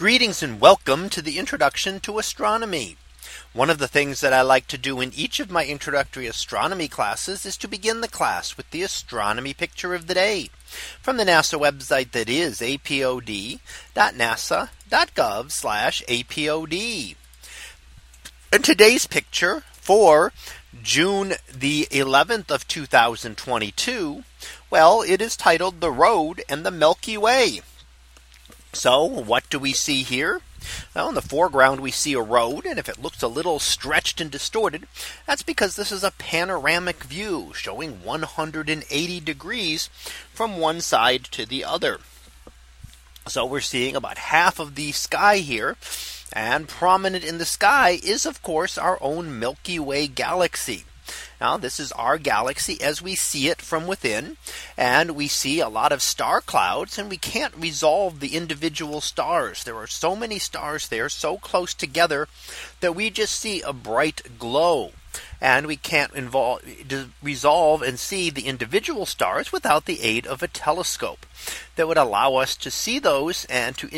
Greetings and welcome to the introduction to astronomy. One of the things that I like to do in each of my introductory astronomy classes is to begin the class with the astronomy picture of the day from the NASA website that is apod.nasa.gov apod. And today's picture for June the 11th of 2022. Well, it is titled the road and the Milky Way. So what do we see here? Well, in the foreground, we see a road. And if it looks a little stretched and distorted, that's because this is a panoramic view showing 180 degrees from one side to the other. So we're seeing about half of the sky here. And prominent in the sky is, of course, our own Milky Way galaxy. Now this is our galaxy as we see it from within. And we see a lot of star clouds and we can't resolve the individual stars. There are so many stars there so close together that we just see a bright glow. And we can't involve, resolve and see the individual stars without the aid of a telescope that would allow us to see those and to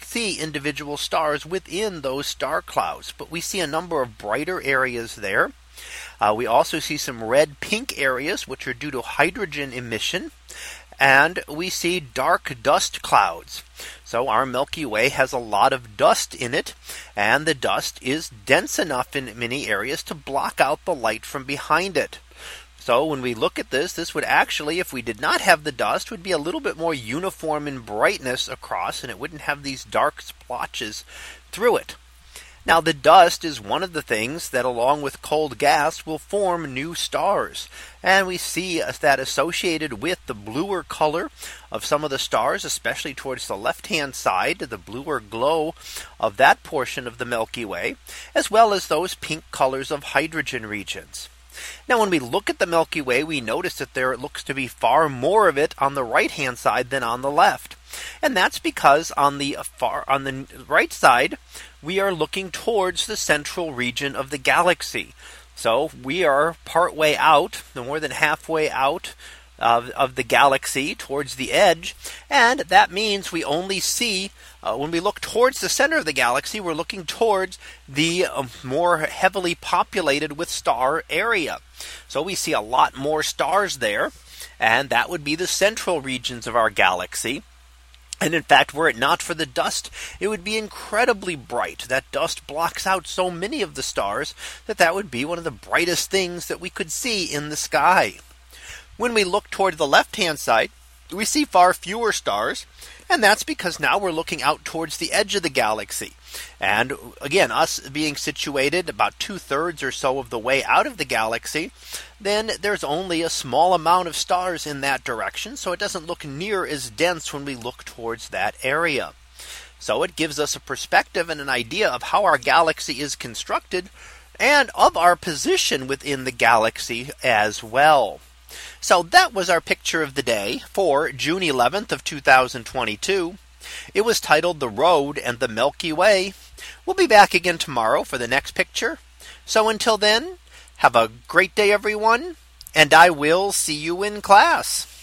see individual stars within those star clouds. But we see a number of brighter areas there. Uh, we also see some red pink areas, which are due to hydrogen emission. And we see dark dust clouds. So our Milky Way has a lot of dust in it. And the dust is dense enough in many areas to block out the light from behind it. So when we look at this, this would actually, if we did not have the dust, would be a little bit more uniform in brightness across, and it wouldn't have these dark splotches through it. Now the dust is one of the things that along with cold gas will form new stars. And we see that associated with the bluer color of some of the stars, especially towards the left hand side, the bluer glow of that portion of the Milky Way, as well as those pink colors of hydrogen regions. Now when we look at the Milky Way, we notice that there looks to be far more of it on the right hand side than on the left. And that's because on the far on the right side, we are looking towards the central region of the galaxy. So we are part way out, more than halfway out of, of the galaxy towards the edge. And that means we only see uh, when we look towards the center of the galaxy, we're looking towards the uh, more heavily populated with star area. So we see a lot more stars there. And that would be the central regions of our galaxy. And in fact, were it not for the dust, it would be incredibly bright. That dust blocks out so many of the stars that that would be one of the brightest things that we could see in the sky. When we look toward the left hand side, we see far fewer stars. And that's because now we're looking out towards the edge of the galaxy. And again, us being situated about two thirds or so of the way out of the galaxy, then there's only a small amount of stars in that direction. So it doesn't look near as dense when we look towards that area. So it gives us a perspective and an idea of how our galaxy is constructed and of our position within the galaxy as well. So that was our picture of the day for June 11th of 2022. It was titled the road and the Milky Way. We'll be back again tomorrow for the next picture. So until then, have a great day, everyone. And I will see you in class.